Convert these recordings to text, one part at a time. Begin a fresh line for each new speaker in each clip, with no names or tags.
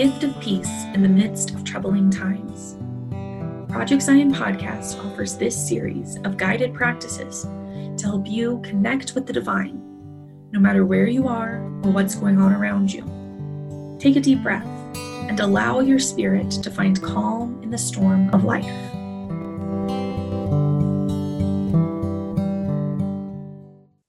gift of peace in the midst of troubling times. Project Zion Podcast offers this series of guided practices to help you connect with the divine, no matter where you are or what's going on around you. Take a deep breath and allow your spirit to find calm in the storm of life.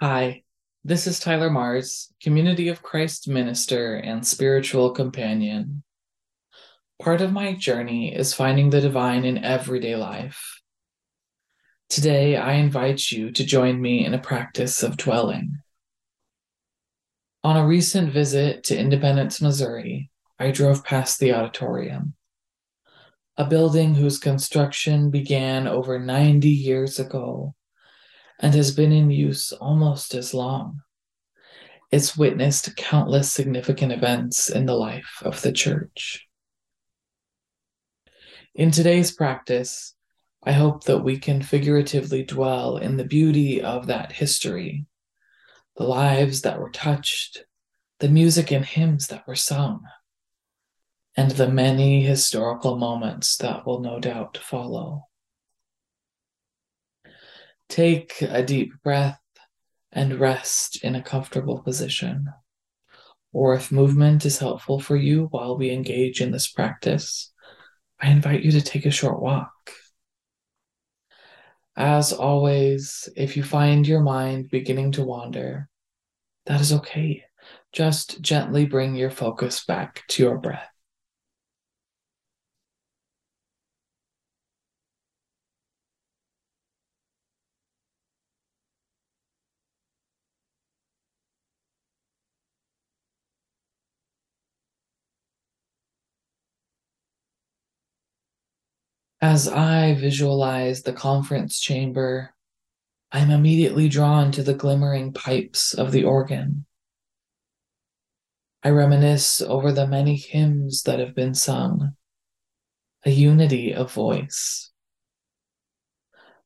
Hi, this is Tyler Marz, Community of Christ minister and spiritual companion. Part of my journey is finding the divine in everyday life. Today, I invite you to join me in a practice of dwelling. On a recent visit to Independence, Missouri, I drove past the auditorium, a building whose construction began over 90 years ago and has been in use almost as long. It's witnessed countless significant events in the life of the church. In today's practice, I hope that we can figuratively dwell in the beauty of that history, the lives that were touched, the music and hymns that were sung, and the many historical moments that will no doubt follow. Take a deep breath and rest in a comfortable position. Or if movement is helpful for you while we engage in this practice, I invite you to take a short walk. As always, if you find your mind beginning to wander, that is okay. Just gently bring your focus back to your breath. As I visualize the conference chamber, I'm immediately drawn to the glimmering pipes of the organ. I reminisce over the many hymns that have been sung, a unity of voice.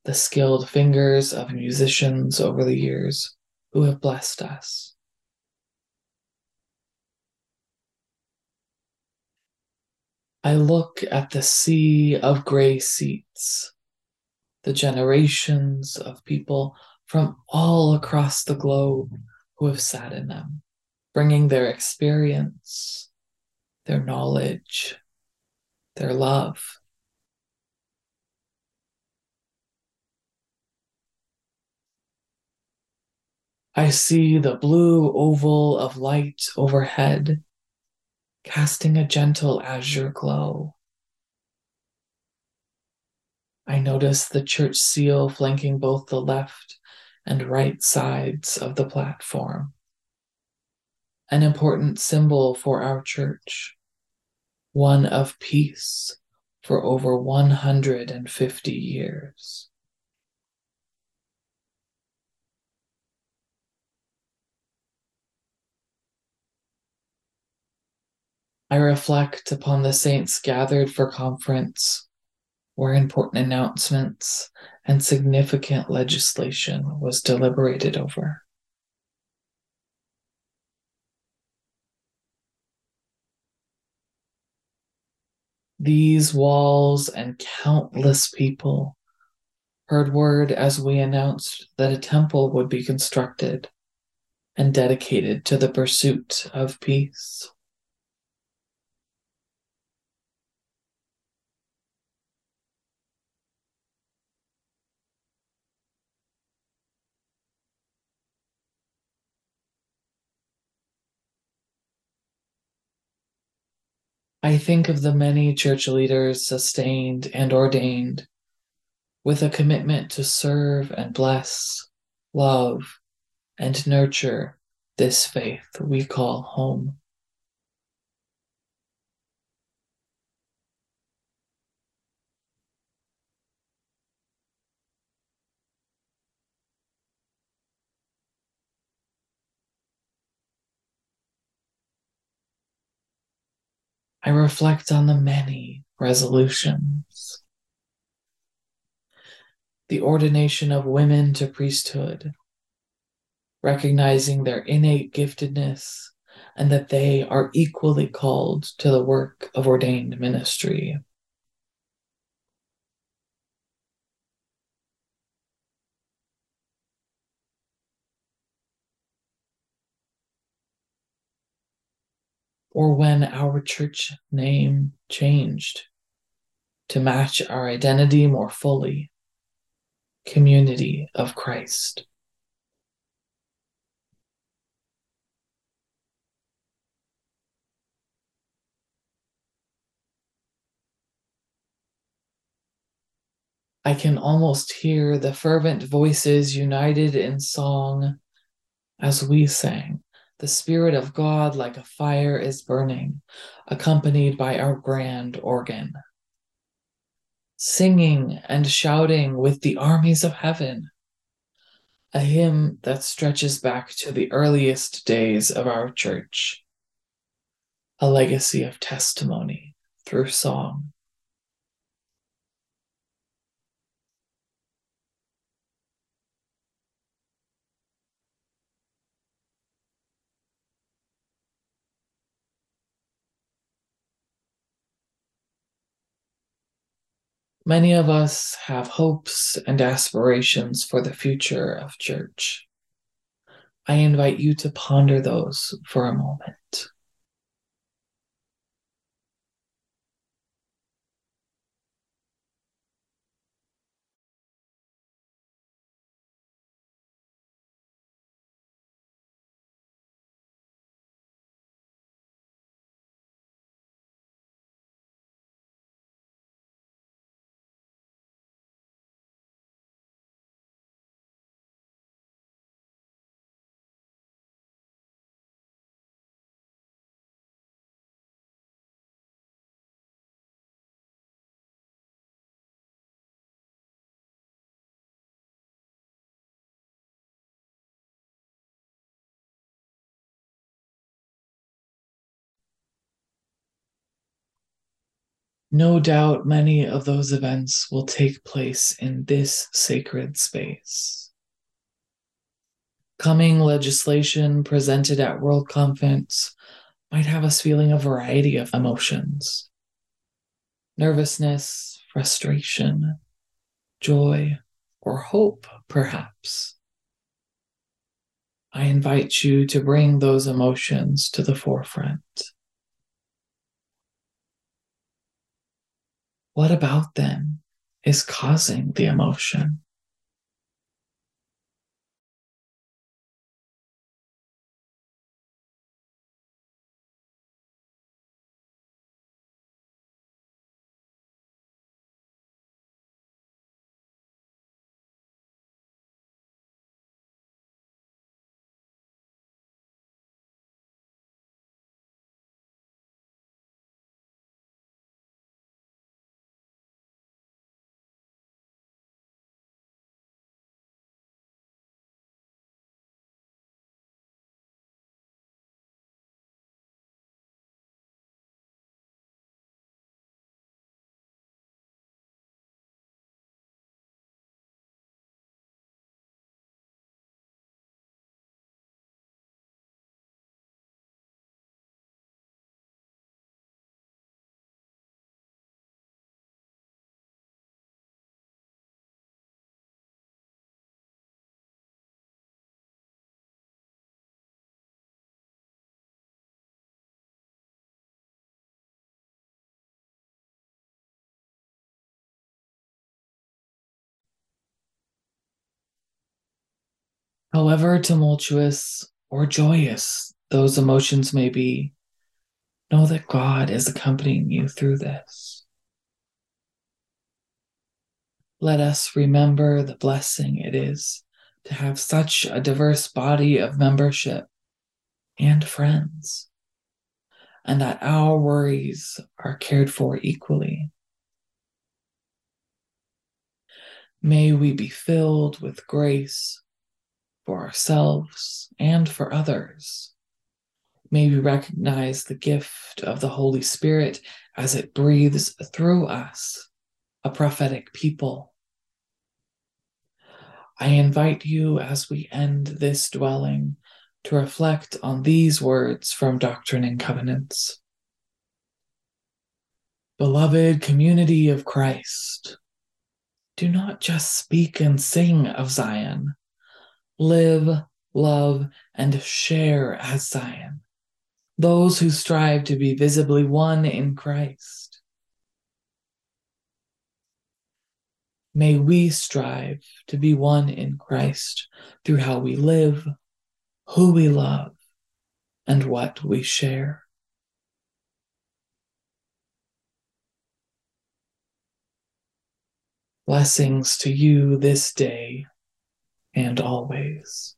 The skilled fingers of musicians over the years who have blessed us. I look at the sea of gray seats, the generations of people from all across the globe who have sat in them, bringing their experience, their knowledge, their love. I see the blue oval of light overhead casting a gentle azure glow. I notice the church seal flanking both the left and right sides of the platform. An important symbol for our church, one of peace for over 150 years. I reflect upon the saints gathered for conference, where important announcements and significant legislation was deliberated over. These walls and countless people heard word as we announced that a temple would be constructed and dedicated to the pursuit of peace. I think of the many church leaders sustained and ordained with a commitment to serve and bless, love, and nurture this faith we call home. I reflect on the many resolutions. The ordination of women to priesthood, recognizing their innate giftedness and that they are equally called to the work of ordained ministry. Or when our church name changed to match our identity more fully, community of Christ. I can almost hear the fervent voices united in song as we sang. The Spirit of God, like a fire, is burning, accompanied by our grand organ. Singing and shouting with the armies of heaven, a hymn that stretches back to the earliest days of our church, a legacy of testimony through song. Many of us have hopes and aspirations for the future of church. I invite you to ponder those for a moment. No doubt many of those events will take place in this sacred space. Coming legislation presented at World Conference might have us feeling a variety of emotions nervousness, frustration, joy, or hope, perhaps. I invite you to bring those emotions to the forefront. What about them is causing the emotion? However tumultuous or joyous those emotions may be, know that God is accompanying you through this. Let us remember the blessing it is to have such a diverse body of membership and friends, and that our worries are cared for equally. May we be filled with grace for ourselves and for others. May we recognize the gift of the Holy Spirit as it breathes through us, a prophetic people. I invite you as we end this dwelling to reflect on these words from Doctrine and Covenants. Beloved community of Christ, do not just speak and sing of Zion. Live, love, and share as Zion, those who strive to be visibly one in Christ. May we strive to be one in Christ through how we live, who we love, and what we share. Blessings to you this day and always.